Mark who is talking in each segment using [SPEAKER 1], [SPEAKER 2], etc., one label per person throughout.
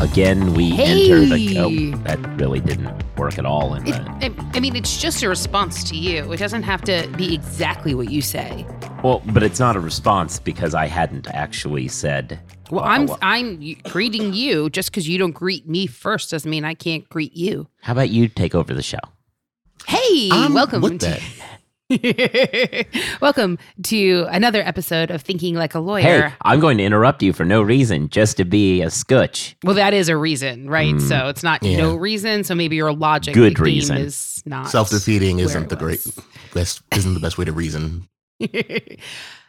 [SPEAKER 1] Again, we enter the. Oh, that really didn't work at all. In
[SPEAKER 2] It,
[SPEAKER 1] the,
[SPEAKER 2] I, I mean, it's just a response to you. It doesn't have to be exactly what you say.
[SPEAKER 1] well, but it's not a response because I hadn't actually said.
[SPEAKER 2] Well,
[SPEAKER 1] uh,
[SPEAKER 2] I'm
[SPEAKER 1] well,
[SPEAKER 2] I'm greeting you. Just because you don't greet me first doesn't mean I can't greet you.
[SPEAKER 1] How about you take over the show?
[SPEAKER 2] Hey,
[SPEAKER 3] I'm
[SPEAKER 2] welcome.
[SPEAKER 3] with
[SPEAKER 2] to-
[SPEAKER 3] that.
[SPEAKER 2] welcome to another episode of Thinking Like a Lawyer.
[SPEAKER 1] Hey,
[SPEAKER 2] Lawyer.
[SPEAKER 1] I'm going to interrupt you for no reason, just to be a scutch.
[SPEAKER 2] Well, that is a reason, right?
[SPEAKER 1] Mm.
[SPEAKER 2] So it's not
[SPEAKER 3] Yeah.
[SPEAKER 2] no reason. So maybe your logic
[SPEAKER 1] Good
[SPEAKER 2] theme
[SPEAKER 1] reason.
[SPEAKER 2] is not
[SPEAKER 3] Self defeating Isn't the great best isn't the best way to reason.
[SPEAKER 2] uh,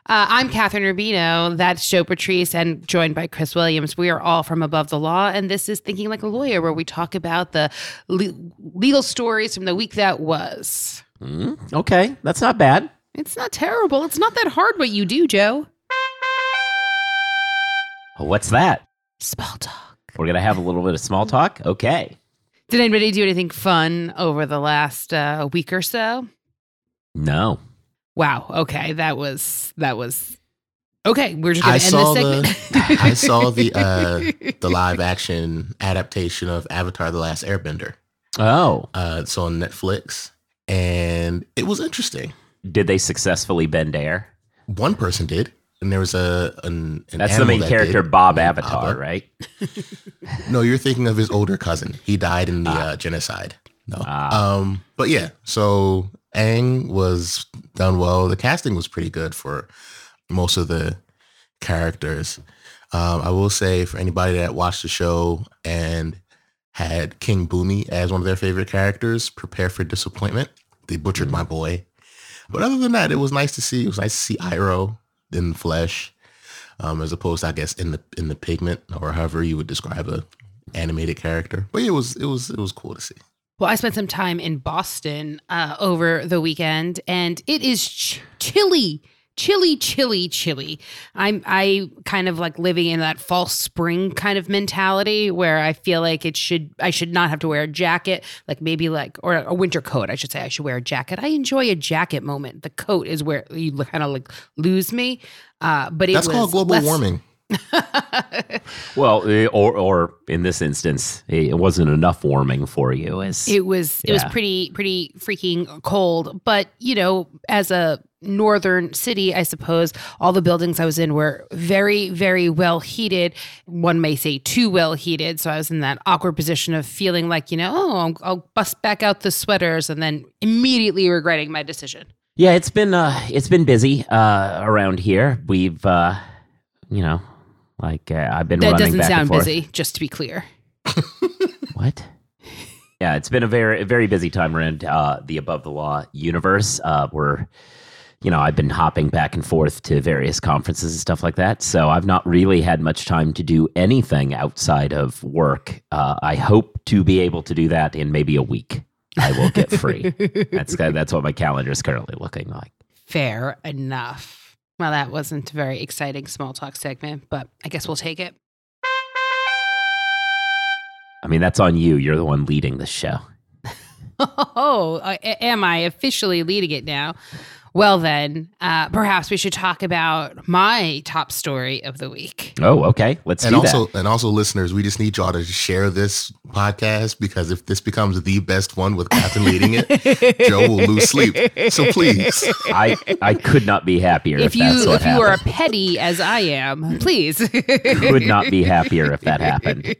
[SPEAKER 2] I'm Kathryn Rubino. That's Joe Patrice, and joined by Chris Williams. We are all from Above the Law, and this is Thinking Like a Lawyer, where we talk about the le- legal stories from the week that was.
[SPEAKER 1] Hmm, okay, that's not bad.
[SPEAKER 2] It's not terrible. It's not that hard what you do, Joe.
[SPEAKER 1] What's that?
[SPEAKER 2] Small talk.
[SPEAKER 1] We're gonna have a little bit of small talk. Okay.
[SPEAKER 2] Did anybody do anything fun over the last uh, week or so?
[SPEAKER 1] No.
[SPEAKER 2] Wow. Okay, that was that was okay. We're just
[SPEAKER 3] I
[SPEAKER 2] gonna end
[SPEAKER 3] saw
[SPEAKER 2] this segment.
[SPEAKER 3] I saw the uh the live action adaptation of Avatar the Last Airbender.
[SPEAKER 1] Oh,
[SPEAKER 3] Uh it's on Netflix and it was interesting.
[SPEAKER 1] did they successfully bend air?
[SPEAKER 3] One person did and there was a an, an
[SPEAKER 1] That's the main
[SPEAKER 3] that
[SPEAKER 1] character,
[SPEAKER 3] did,
[SPEAKER 1] Bob Avatar,
[SPEAKER 3] Abba.
[SPEAKER 1] right?
[SPEAKER 3] No, you're thinking of his older cousin. He died in the
[SPEAKER 1] Ah.
[SPEAKER 3] uh, genocide. No.
[SPEAKER 1] Ah.
[SPEAKER 3] Um, but yeah, so Aang was done well. The casting was pretty good for most of the characters. Um, I will say for anybody that watched the show and had King Bumi as one of their favorite characters, prepare for disappointment. They butchered my boy. But other than that, it was nice to see. It was nice to see Iroh in the flesh, um, as opposed, to, I guess, in the in the pigment or however you would describe a animated character. But yeah, it was it was it was cool to see.
[SPEAKER 2] Well, I spent some time in Boston uh, over the weekend, and it is ch- chilly, chilly, chilly, chilly. I'm I kind of like living in that false spring kind of mentality where I feel like it should I should not have to wear a jacket, like maybe like or a winter coat. I should say I should wear a jacket. I enjoy a jacket moment. The coat is where you kind of like lose me. Uh, but it
[SPEAKER 3] That's
[SPEAKER 2] was
[SPEAKER 3] called global
[SPEAKER 2] less-
[SPEAKER 3] warming.
[SPEAKER 1] Well, eh, or or in this instance, it wasn't enough warming for you. As
[SPEAKER 2] It was it was pretty pretty freaking cold, but you know, as a northern city, I suppose all the buildings I was in were very very well heated. One may say too well heated, so I was in that awkward position of feeling like, you know, oh, I'll, I'll bust back out the sweaters and then immediately regretting my decision.
[SPEAKER 1] yeah, it's been uh, it's been busy uh, around here. We've uh, you know, like uh, I've been
[SPEAKER 2] That
[SPEAKER 1] running
[SPEAKER 2] doesn't
[SPEAKER 1] back and
[SPEAKER 2] sound busy, just to be clear.
[SPEAKER 1] What? Yeah, it's been a very very busy time around uh, the above the law universe. Uh, we're, you know, I've been hopping back and forth to various conferences and stuff like that. So I've not really had much time to do anything outside of work. Uh, I hope to be able to do that in maybe a week. I will get free. that's that's what my calendar is currently looking like.
[SPEAKER 2] Fair enough. Well, that wasn't a very exciting small talk segment, but I guess we'll take it.
[SPEAKER 1] I mean, that's on you. You're the one leading the show.
[SPEAKER 2] Oh, am I officially leading it now? Well, then, uh, perhaps we should talk about my top story of the week.
[SPEAKER 1] Oh, okay. Let's
[SPEAKER 3] and
[SPEAKER 1] do
[SPEAKER 3] also
[SPEAKER 1] that.
[SPEAKER 3] and also listeners, we just need y'all to share this podcast because if this becomes the best one with Kathryn leading it, Joe will lose sleep. So please.
[SPEAKER 1] I I could not be happier if,
[SPEAKER 2] if you
[SPEAKER 1] that's what
[SPEAKER 2] if you are
[SPEAKER 1] happened.
[SPEAKER 2] petty as I am, please.
[SPEAKER 1] could not be happier if that happened.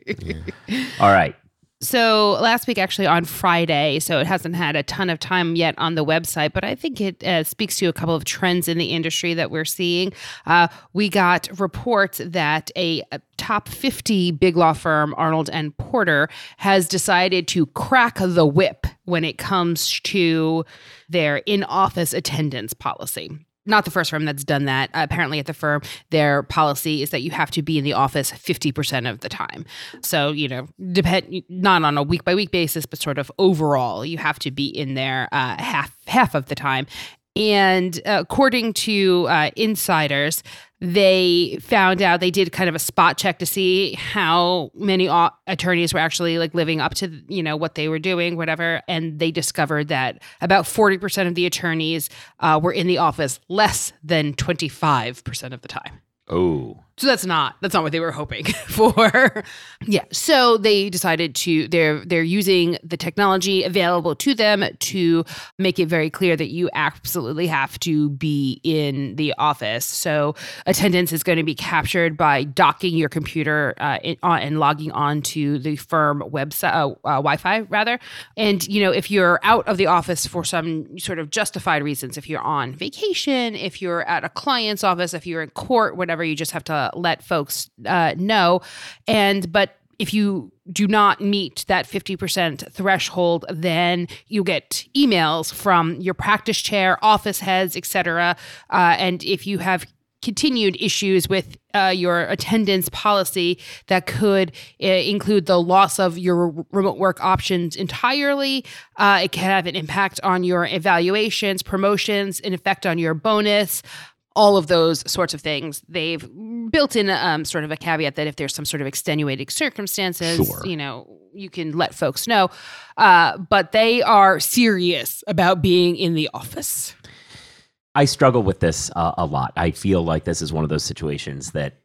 [SPEAKER 1] All right.
[SPEAKER 2] So last week, actually on Friday, so it hasn't had a ton of time yet on the website, but I think it uh, speaks to a couple of trends in the industry that we're seeing. Uh, we got reports that a, a top 50 big law firm, Arnold and Porter, has decided to crack the whip when it comes to their in-office attendance policy not the first firm that's done that. Uh, apparently, at the firm, their policy is that you have to be in the office 50% of the time. So, you know, depend not on a week by week basis, but sort of overall, you have to be in there uh, half half of the time. And uh, according to uh, insiders, they found out they did kind of a spot check to see how many attorneys were actually like living up to you know what they were doing whatever and they discovered that about 40% of the attorneys uh, were in the office less than 25% of the time
[SPEAKER 1] Oh.
[SPEAKER 2] So that's not that's not what they were hoping for. yeah. So they decided to they're they're using the technology available to them to make it very clear that you absolutely have to be in the office. So attendance is going to be captured by docking your computer uh, in, and logging on to the firm website uh, uh, Wi-Fi rather. And you know if you're out of the office for some sort of justified reasons, if you're on vacation, if you're at a client's office, if you're in court, whatever, you just have to let folks uh, know. And but if you do not meet that 50% threshold then you get emails from your practice chair office heads etc uh, and if you have continued issues with uh, your attendance policy that could uh, include the loss of your remote work options entirely. Uh, it can have an impact on your evaluations, promotions, an effect on your bonus all of those sorts of things. They've built in um, sort of a caveat that if there's some sort of extenuating circumstances,
[SPEAKER 1] Sure.
[SPEAKER 2] you know, you can let folks know. Uh, but they are serious about being in the office.
[SPEAKER 1] I struggle with this uh, a lot. I feel like this is one of those situations that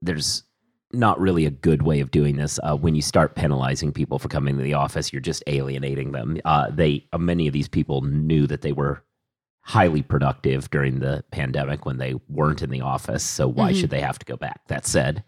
[SPEAKER 1] there's not really a good way of doing this. Uh, when you start penalizing people for coming to the office, you're just alienating them. Uh, they uh, many of these people knew that they were highly productive during the pandemic when they weren't in the office. So why
[SPEAKER 2] Mhm.
[SPEAKER 1] should they have to go back? That said,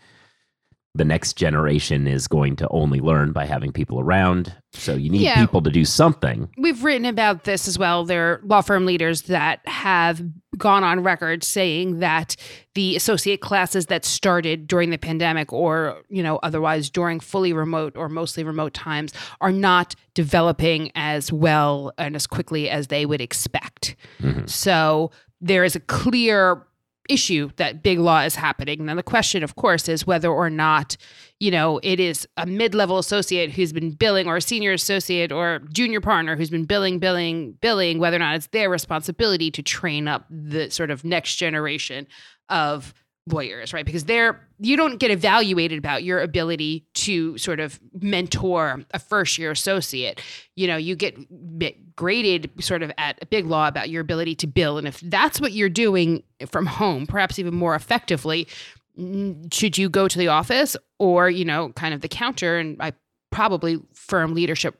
[SPEAKER 1] the next generation is going to only learn by having people around. So you need
[SPEAKER 2] Yeah.
[SPEAKER 1] people to do something.
[SPEAKER 2] We've written about this as well. There are law firm leaders that have gone on record saying that the associate classes that started during the pandemic or, you know, otherwise during fully remote or mostly remote times are not developing as well and as quickly as they would expect.
[SPEAKER 1] Mhm.
[SPEAKER 2] So there is a clear issue that big law is happening. Now the question of course is whether or not, you know, it is a mid-level associate who's been billing or a senior associate or junior partner who's been billing billing billing whether or not it's their responsibility to train up the sort of next generation of lawyers, right? Because they're you don't get evaluated about your ability to sort of mentor a first year associate. You know, you get graded sort of at a big law about your ability to bill. And if that's what you're doing from home, perhaps even more effectively, should you go to the office or, you know, kind of the counter? And I probably firm leadership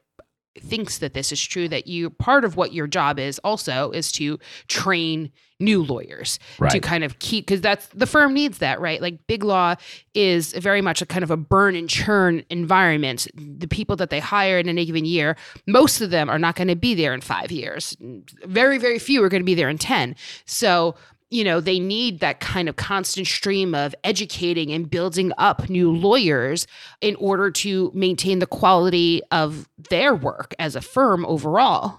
[SPEAKER 2] thinks that this is true that you part of what your job is also is to train new lawyers to kind of keep because that's the firm needs that right? Like big law is very much a kind of a burn and churn environment. The people that they hire in any given year most of them are not going to be there in five years. Very very few are going to be there in 10 so you know they need that kind of constant stream of educating and building up new lawyers in order to maintain the quality of their work as a firm overall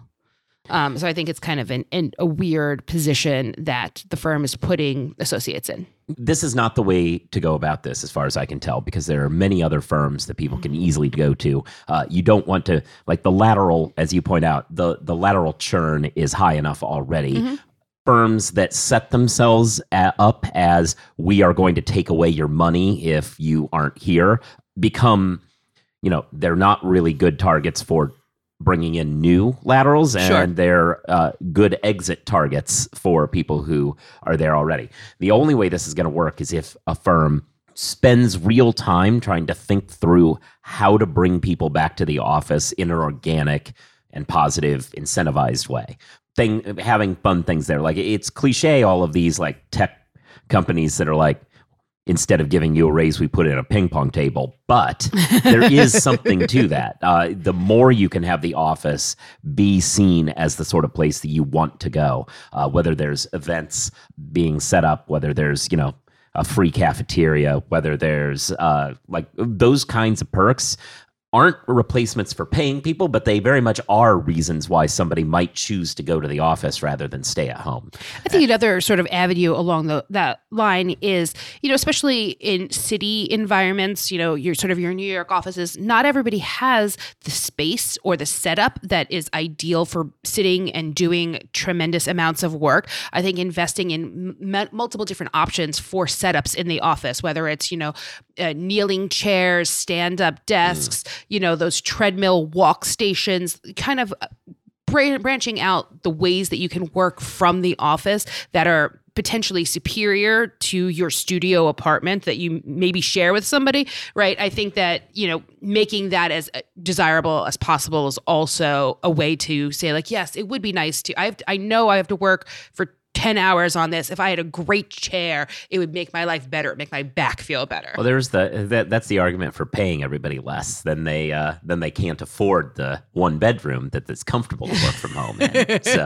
[SPEAKER 2] um, so I think it's kind of an, an, a weird position that the firm is putting associates in.
[SPEAKER 1] this is not the way to go about this, as far as I can tell, because there are many other firms that people can easily go to. Uh, you don't want to like the lateral, as you point out, the the lateral churn is high enough already.
[SPEAKER 2] Mhm.
[SPEAKER 1] Firms that set themselves up as we are going to take away your money if you aren't here become, you know, they're not really good targets for bringing in new laterals and
[SPEAKER 2] Sure.
[SPEAKER 1] they're uh, good exit targets for people who are there already. The only way this is going to work is if a firm spends real time trying to think through how to bring people back to the office in an organic and positive, incentivized way. Thing having fun things there. Like it's cliche, all of these like tech companies that are like, instead of giving you a raise, we put in a ping pong table. But there is something to that. Uh, the more you can have the office be seen as the sort of place that you want to go, uh, whether there's events being set up, whether there's, you know, a free cafeteria, whether there's uh, like those kinds of perks aren't replacements for paying people, but they very much are reasons why somebody might choose to go to the office rather than stay at home.
[SPEAKER 2] I think another sort of avenue along the, that line is, you know, especially in city environments, you know, your sort of your New York offices, not everybody has the space or the setup that is ideal for sitting and doing tremendous amounts of work. I think investing in m- multiple different options for setups in the office, whether it's, you know, uh, kneeling chairs, stand up desks, mm. you know, those treadmill walk stations, kind of uh, branching out the ways that you can work from the office that are potentially superior to your studio apartment that you maybe share with somebody right i think that you know making that as uh, desirable as possible is also a way to say like yes it would be nice to i have to, i know i have to work for 10 hours on this. If I had a great chair, it would make my life better, make my back feel better.
[SPEAKER 1] Well, there's the that, that's the argument for paying everybody less than they uh than they can't afford the one bedroom that that's comfortable to work from home in. so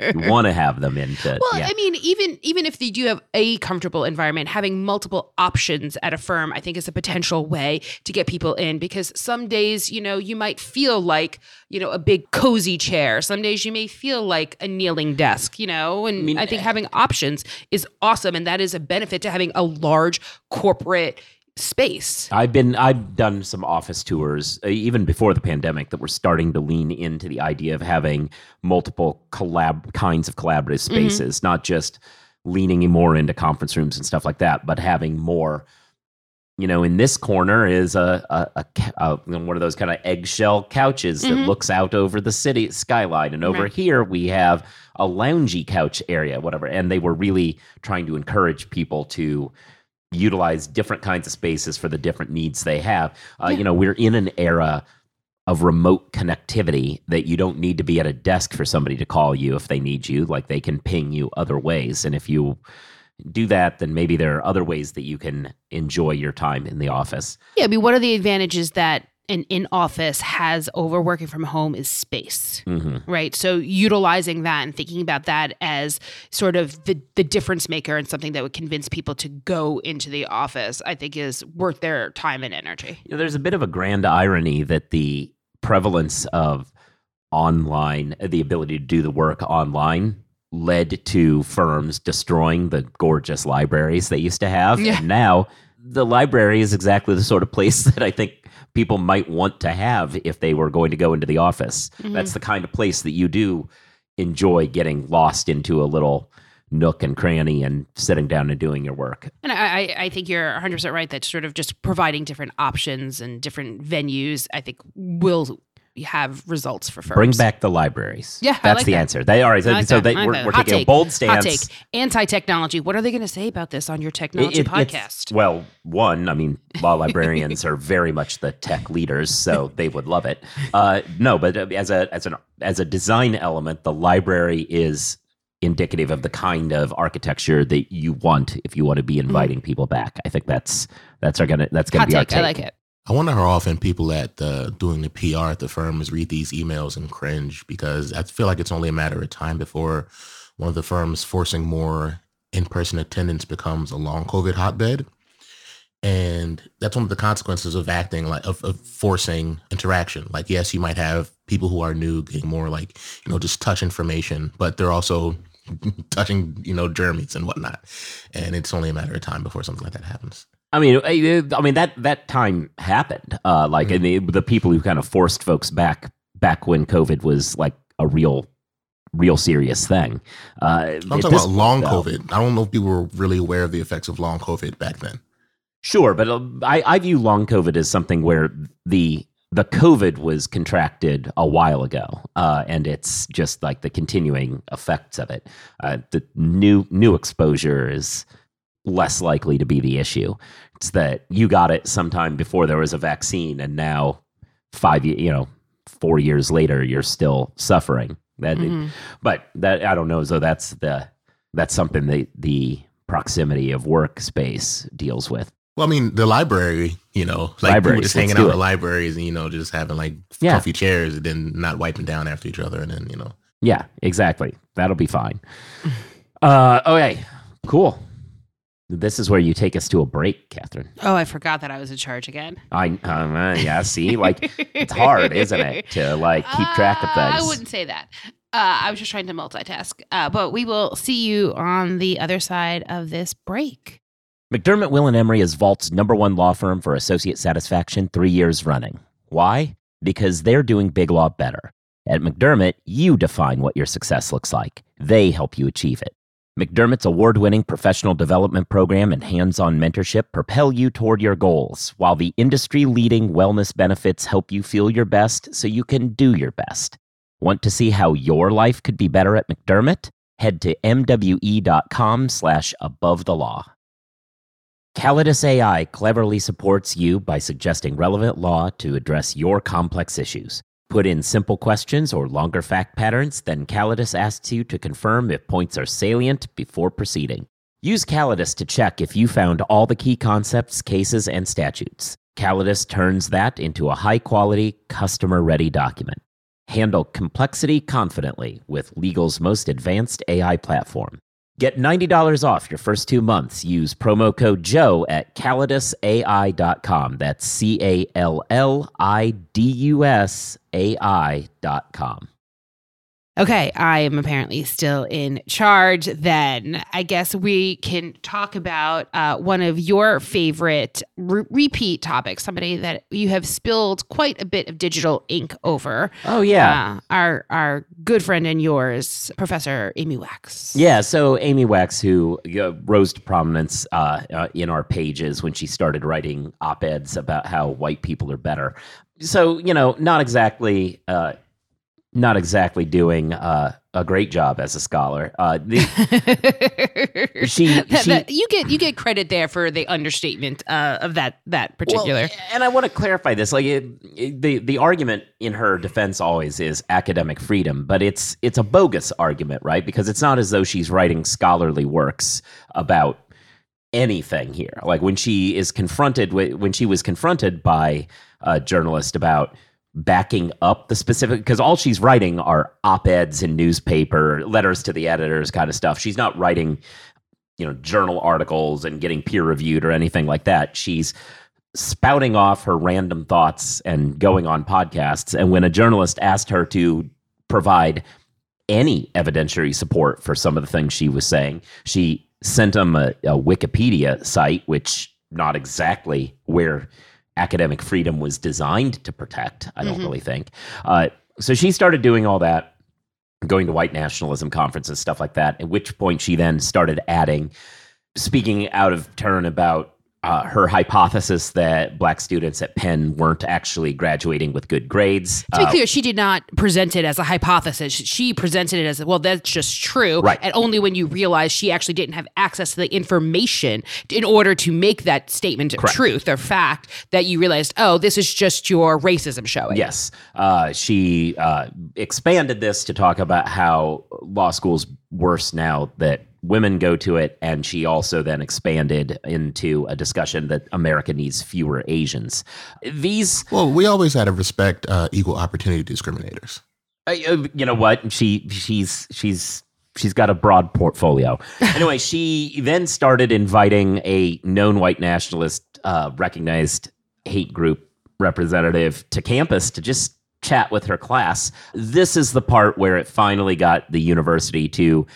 [SPEAKER 1] you want to have them into
[SPEAKER 2] Well, yeah. I mean, even even if they do have a comfortable environment, having multiple options at a firm I think is a potential way to get people in because some days, you know, you might feel like, you know, a big cozy chair. Some days you may feel like a kneeling desk, you know, and I, mean, I think having options is awesome. And that is a benefit to having a large corporate space.
[SPEAKER 1] I've been I've done some office tours uh, even before the pandemic that were starting to lean into the idea of having multiple collab kinds of collaborative mm-hmm. spaces, mm-hmm. not just leaning more into conference rooms and stuff like that, but having more you know, in this corner is a, a, a, a one of those kind of eggshell couches mm-hmm. that looks out over the city skyline, and over right. here we have a loungy couch area, whatever. And they were really trying to encourage people to utilize different kinds of spaces for the different needs they have. Uh, yeah. You know, we're in an era of remote connectivity that you don't need to be at a desk for somebody to call you if they need you. Like they can ping you other ways, and if you do that, then maybe there are other ways that you can enjoy your time in the office.
[SPEAKER 2] Yeah, I mean, one of the advantages that an in office has over working from home is space, mm-hmm. right? So utilizing that and thinking about that as sort of the the difference maker and something that would convince people to go into the office, I think is worth their time and energy.
[SPEAKER 1] You know, there's a bit of a grand irony that the prevalence of online, the ability to do the work online led to firms destroying the gorgeous libraries they used to have. Yeah. And now the library is exactly the sort of place that I think people might want to have if they were going to go into the office. Mm-hmm. That's the kind of place that you do enjoy getting lost into a little nook and cranny and sitting down and doing your work.
[SPEAKER 2] And I, I think you're 100% right that sort of just providing different options and different venues, I think will have results for firms.
[SPEAKER 1] Bring back the libraries.
[SPEAKER 2] Yeah,
[SPEAKER 1] that's
[SPEAKER 2] like
[SPEAKER 1] the
[SPEAKER 2] that.
[SPEAKER 1] answer. They are. So, like so they, we're, we're taking take. a bold stance. Hot take.
[SPEAKER 2] Anti-technology. What are they going to say about this on your technology it, it, podcast?
[SPEAKER 1] Well, one, I mean, law librarians are very much the tech leaders, so they would love it. Uh, no, but uh, as a as an as a design element, the library is indicative of the kind of architecture that you want if you want to be mm. inviting mm. people back. I think that's that's our gonna that's gonna Hot be take. our take.
[SPEAKER 2] I like it.
[SPEAKER 3] I wonder how often people at the doing the PR at the firms read these emails and cringe because I feel like it's only a matter of time before one of the firms forcing more in-person attendance becomes a long COVID hotbed. And that's one of the consequences of acting like of, of forcing interaction. Like, yes, you might have people who are new getting more like, you know, just touch information, but they're also touching, you know, germs and whatnot. And it's only a matter of time before something like that happens.
[SPEAKER 1] I mean, I mean that that time happened. Uh, like, mm-hmm. the the people who kind of forced folks back back when COVID was like a real, real serious thing.
[SPEAKER 3] Uh, I'm talking about long though, COVID. I don't know if people were really aware of the effects of long COVID back then.
[SPEAKER 1] Sure, but uh, I, I view long COVID as something where the the COVID was contracted a while ago, uh, and it's just like the continuing effects of it. Uh, the new new exposure is less likely to be the issue. It's that you got it sometime before there was a vaccine, and now five, you know, four years later, you're still suffering. That, mm-hmm. but that I don't know. So that's the that's something that the proximity of workspace deals with.
[SPEAKER 3] Well, I mean, the library, you know, like Libraries, people just hanging out in the libraries and you know just having like yeah. comfy chairs and then not wiping down after each other, and then you know.
[SPEAKER 1] Yeah, exactly. That'll be fine. Uh, okay, cool. This is where you take us to a break, Kathryn.
[SPEAKER 2] Oh, I forgot that I was in charge again.
[SPEAKER 1] I um, uh, yeah. See, like it's hard, isn't it, to like keep track of
[SPEAKER 2] Uh,
[SPEAKER 1] things?
[SPEAKER 2] I wouldn't say that. Uh, I was just trying to multitask. Uh, but we will see you on the other side of this break.
[SPEAKER 1] McDermott Will and Emery is Vault's number one law firm for associate satisfaction three years running. Why? Because they're doing big law better. At McDermott, you define what your success looks like. They help you achieve it. McDermott's award winning professional development program and hands on mentorship propel you toward your goals, while the industry leading wellness benefits help you feel your best so you can do your best. Want to see how your life could be better at McDermott? Head to mwe.com slash above the law. Callidus AI cleverly supports you by suggesting relevant law to address your complex issues. Put in simple questions or longer fact patterns, then Callidus asks you to confirm if points are salient before proceeding. Use Callidus to check if you found all the key concepts, cases, and statutes. Callidus turns that into a high quality, customer ready document. Handle complexity confidently with legal's most advanced AI platform. Get $90 off your first two months. Use promo code Joe at callidusai.com. That's C A L L I D U S A I.com.
[SPEAKER 2] Okay, I am apparently still in charge. Then I guess we can talk about uh, one of your favorite re- repeat topics, somebody that you have spilled quite a bit of digital ink over.
[SPEAKER 1] Oh, yeah.
[SPEAKER 2] Uh, our our good friend and yours, Professor Amy Wax.
[SPEAKER 1] Yeah, so Amy Wax, who uh, rose to prominence uh, uh, in our pages when she started writing op eds about how white people are better. So, you know, not exactly. Not exactly doing uh, a great job as a scholar. Uh, the, she,
[SPEAKER 2] That-
[SPEAKER 1] she
[SPEAKER 2] that- you get you get credit there for the understatement uh, of that that particular.
[SPEAKER 1] Well, and I want to clarify this. Like it, it- the the argument in her defense always is academic freedom, but it's it's a bogus argument, right? Because it's not as though she's writing scholarly works about anything here. Like when she is confronted with when she was confronted by a journalist about backing up the specific because all she's writing are op-eds in newspaper letters to the editors kind of stuff. She's not writing you know journal articles and getting peer reviewed or anything like that. She's spouting off her random thoughts and going on podcasts. And when a journalist asked her to provide any evidentiary support for some of the things she was saying she sent him a, a wikipedia site which not exactly where academic freedom was designed to protect i don't
[SPEAKER 2] Mhm.
[SPEAKER 1] really think uh, so she started doing all that going to white nationalism conferences stuff like that at which point she then started adding speaking out of turn about uh, her hypothesis that black students at Penn weren't actually graduating with good grades.
[SPEAKER 2] To be
[SPEAKER 1] Uh,
[SPEAKER 2] clear, she did not present it as a hypothesis. She presented it as, well, that's just true.
[SPEAKER 1] Right.
[SPEAKER 2] And only when you realize she actually didn't have access to the information in order to make that statement
[SPEAKER 1] Correct.
[SPEAKER 2] truth or fact that you realized, oh, this is just your racism showing.
[SPEAKER 1] Yes. Uh, she uh, expanded this to talk about how law school's worse now that women go to it. And she also then expanded into a discussion that America needs fewer Asians. These
[SPEAKER 3] Well, we always had to respect uh, equal opportunity discriminators.
[SPEAKER 1] Uh, you know what? She she's she's she's got a broad portfolio. anyway, she then started inviting a known white nationalist, uh, recognized hate group representative to campus to just chat with her class. This is the part where it finally got the university to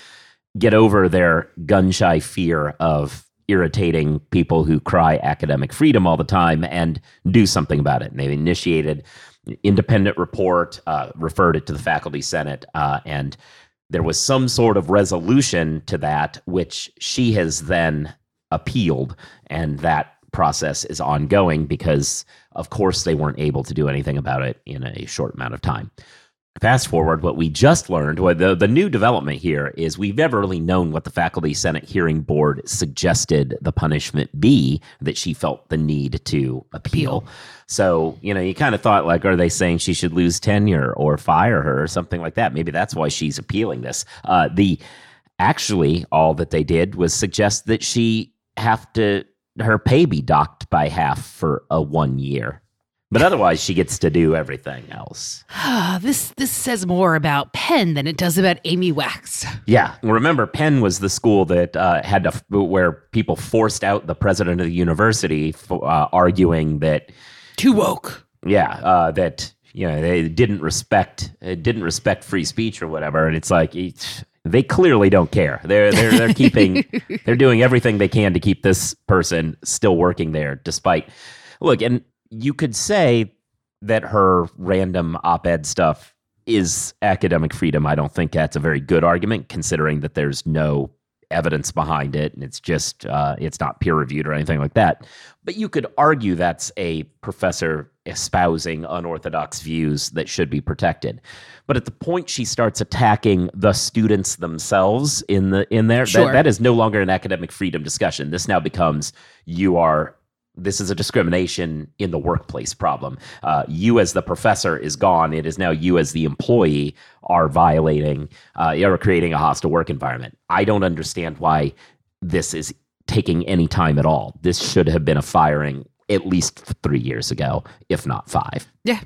[SPEAKER 1] get over their gun shy fear of irritating people who cry academic freedom all the time and do something about it. And they initiated an independent report, uh, referred it to the faculty senate, uh, and there was some sort of resolution to that, which she has then appealed, and that process is ongoing because, of course, they weren't able to do anything about it in a short amount of time. Fast forward, what we just learned, what the, the new development here is we've never really known what the Faculty Senate Hearing Board suggested the punishment be that she felt the need to appeal. So, you know, you kind of thought, like, are they saying she should lose tenure or fire her or something like that? Maybe that's why she's appealing this. Uh, the actually, all that they did was suggest that she have to her pay be docked by half for a one year But otherwise, she gets to do everything else.
[SPEAKER 2] this this says more about Penn than it does about Amy Wax.
[SPEAKER 1] Yeah, remember Penn was the school that uh, had to where people forced out the president of the university, for, uh, arguing that
[SPEAKER 2] too woke.
[SPEAKER 1] Yeah, uh, that you know they didn't respect didn't respect free speech or whatever, and it's like. It's, they clearly don't care. They're they're they're keeping they're doing everything they can to keep this person still working there, despite look. And you could say that her random op-ed stuff is academic freedom. I don't think that's a very good argument, considering that there's no evidence behind it and it's just uh, it's not peer reviewed or anything like that but you could argue that's a professor espousing unorthodox views that should be protected but at the point she starts attacking the students themselves in the in there
[SPEAKER 2] sure.
[SPEAKER 1] that, that is no longer an academic freedom discussion this now becomes you are this is a discrimination in the workplace problem. Uh, you as the professor is gone. It is now you as the employee are violating, uh, are creating a hostile work environment. I don't understand why this is taking any time at all. This should have been a firing at least three years ago, if not five.
[SPEAKER 2] Yeah.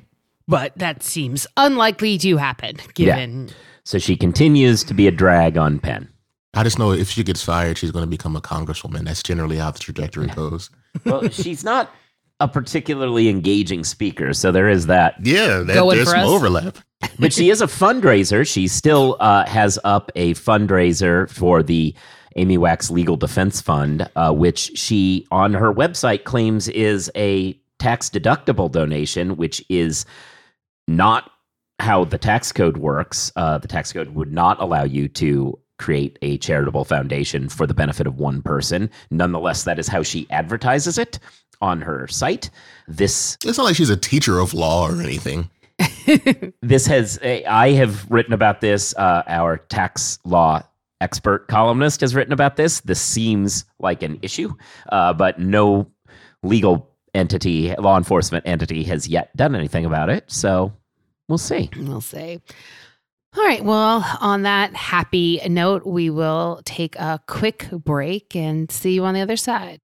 [SPEAKER 2] But that seems unlikely to happen given.
[SPEAKER 1] Yeah. So she continues to be a drag on Penn.
[SPEAKER 3] I just know if she gets fired, she's going to become a congresswoman. That's generally how the trajectory goes.
[SPEAKER 1] well, she's not a particularly engaging speaker, so there is that.
[SPEAKER 3] Yeah, that, there's some us. overlap.
[SPEAKER 1] but she is a fundraiser. She still uh, has up a fundraiser for the Amy Wax Legal Defense Fund, uh, which she on her website claims is a tax deductible donation, which is not how the tax code works. Uh, the tax code would not allow you to create a charitable foundation for the benefit of one person. Nonetheless, that is how she advertises it on her site. This
[SPEAKER 3] It's not like she's a teacher of law or anything.
[SPEAKER 1] this has I have written about this. Uh, our tax law expert columnist has written about this. This seems like an issue, uh, but no legal entity, law enforcement entity, has yet done anything about it. So we'll see.
[SPEAKER 2] We'll see. All right. Well, on that happy note, we will take a quick break and see you on the other side.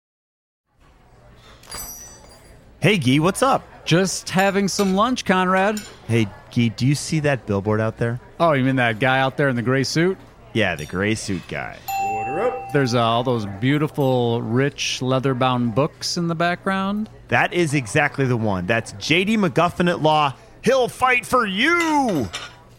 [SPEAKER 4] Hey, Gee, what's up?
[SPEAKER 5] Just having some lunch, Conrad.
[SPEAKER 4] Hey, Gee, do you see that billboard out there?
[SPEAKER 5] Oh, you mean that guy out there in the gray suit?
[SPEAKER 4] Yeah, the gray suit guy.
[SPEAKER 5] Order up. There's uh, all those beautiful, rich, leather bound books in the background.
[SPEAKER 4] That is exactly the one. That's JD McGuffin at Law. He'll fight for you!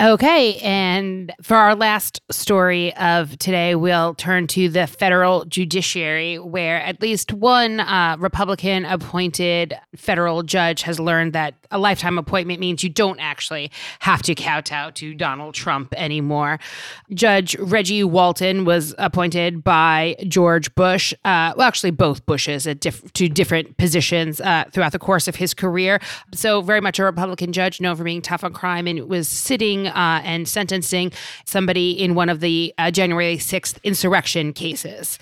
[SPEAKER 2] Okay, and for our last story of today, we'll turn to the federal judiciary, where at least one uh, Republican appointed federal judge has learned that a lifetime appointment means you don't actually have to kowtow to Donald Trump anymore. Judge Reggie Walton was appointed by George Bush, uh, well, actually, both Bushes at diff- to different positions uh, throughout the course of his career. So, very much a Republican judge, known for being tough on crime, and was sitting uh, and sentencing somebody in one of the uh, January 6th insurrection cases.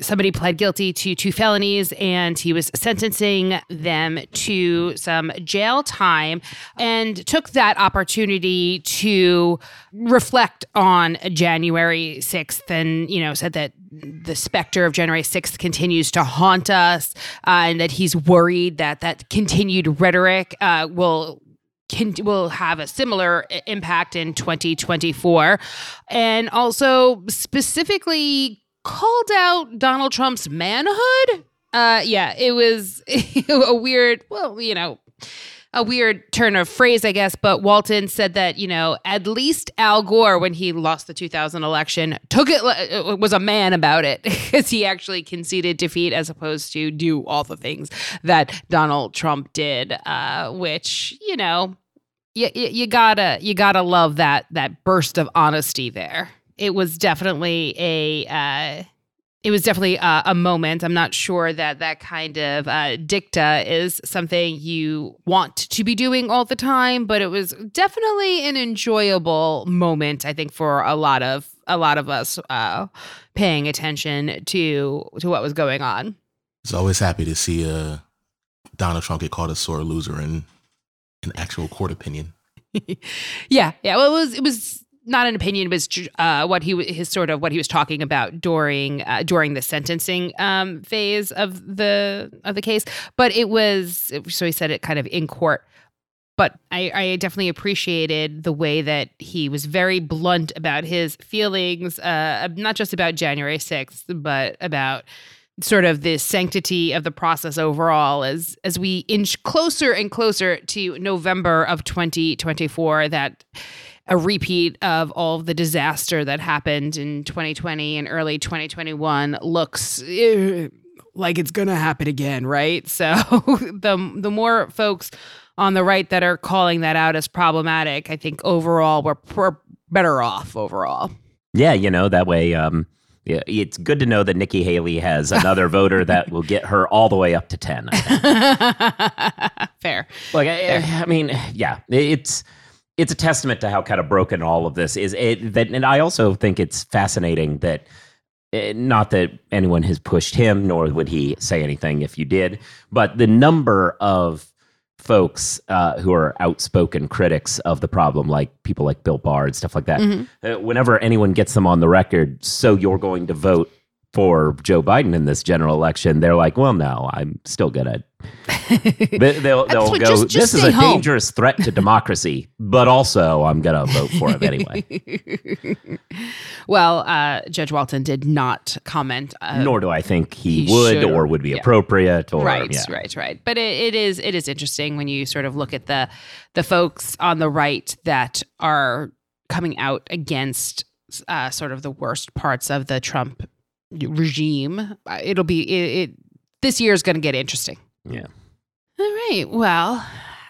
[SPEAKER 2] Somebody pled guilty to two felonies and he was sentencing them to some jail time and took that opportunity to reflect on January 6th and, you know, said that the specter of January 6th continues to haunt us uh, and that he's worried that that continued rhetoric uh, will can will have a similar impact in 2024 and also specifically called out Donald Trump's manhood. Uh yeah, it was a weird, well, you know, a weird turn of phrase, I guess, but Walton said that, you know, at least Al Gore, when he lost the 2000 election, took it, uh, was a man about it because he actually conceded defeat as opposed to do all the things that Donald Trump did, uh, which, you know, you, you gotta you gotta love that that burst of honesty there. It was definitely a uh, it was definitely a, a, moment. I'm not sure that that kind of uh, dicta is something you want to be doing all the time, but it was definitely an enjoyable moment, I think, for a lot of a lot of us uh, paying attention to to what was going on.
[SPEAKER 3] It's always happy to see uh, Donald Trump get called a sore loser in an actual court opinion.
[SPEAKER 2] yeah, yeah. Well, it was it was not an opinion, but it's uh, what he his sort of what he was talking about during uh, during the sentencing um, phase of the of the case. But it was so he said it kind of in court. But I, I definitely appreciated the way that he was very blunt about his feelings, uh, not just about January sixth, but about sort of the sanctity of the process overall as as we inch closer and closer to November of 2024 that a repeat of all of the disaster that happened in 2020 and early 2021 looks uh, like it's going to happen again, right? So the the more folks on the right that are calling that out as problematic, I think overall we're, we're better off overall.
[SPEAKER 1] Yeah, you know, that way um yeah, it's good to know that Nikki Haley has another voter that will get her all the way up to 10.
[SPEAKER 2] Fair.
[SPEAKER 1] Like, I, I, mean, yeah, it's it's a testament to how kind of broken all of this is. It, that, and I also think it's fascinating that eh, not that anyone has pushed him, nor would he say anything if you did, but the number of folks uh, who are outspoken critics of the problem, like people like Bill Barr and stuff like that. Mm-hmm. Uh, whenever anyone gets them on the record, so you're going to vote for Joe Biden in this general election, they're like, well, no, I'm still gonna. they'll they'll go. Just, just this is a home. dangerous threat to democracy, but also I'm gonna vote for him anyway.
[SPEAKER 2] well, uh, Judge Walton did not comment.
[SPEAKER 1] Uh, Nor do I think he, he would should, or would be yeah. appropriate. Or,
[SPEAKER 2] right,
[SPEAKER 1] yeah.
[SPEAKER 2] right, right. But it, it is it is interesting when you sort of look at the the folks on the right that are coming out against uh, sort of the worst parts of the Trump regime. Uh, it'll be it, it this year is going to get interesting.
[SPEAKER 1] Yeah.
[SPEAKER 2] All right. Well,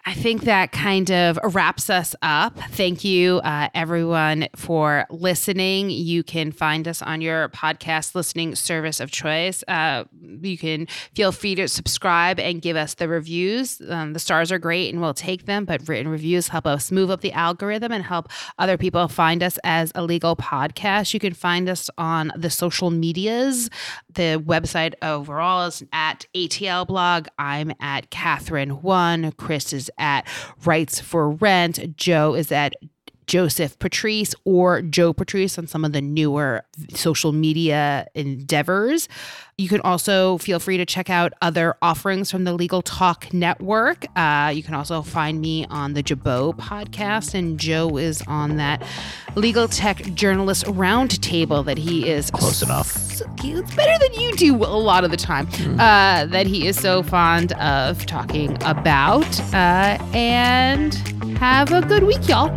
[SPEAKER 2] I think that kind of wraps us up. Thank you, uh, everyone, for listening. You can find us on your podcast listening service of choice. Uh, you can feel free to subscribe and give us the reviews. Um, the stars are great and we'll take them, but written reviews help us move up the algorithm and help other people find us as a legal podcast. You can find us on the social medias. The website overall is at ATL blog. I'm at Kathryn One. Chris is at Rights for Rent. Joe is at Joseph Patrice or Joe Patrice on some of the newer social media endeavors. You can also feel free to check out other offerings from the Legal Talk Network. Uh, you can also find me on the Jabot podcast, and Joe is on that Legal Tech Journalist Roundtable that he is
[SPEAKER 1] close enough.
[SPEAKER 2] So, it's better than you do a lot of the time. Mm. Uh, that he is so fond of talking about. Uh, and have a good week, y'all.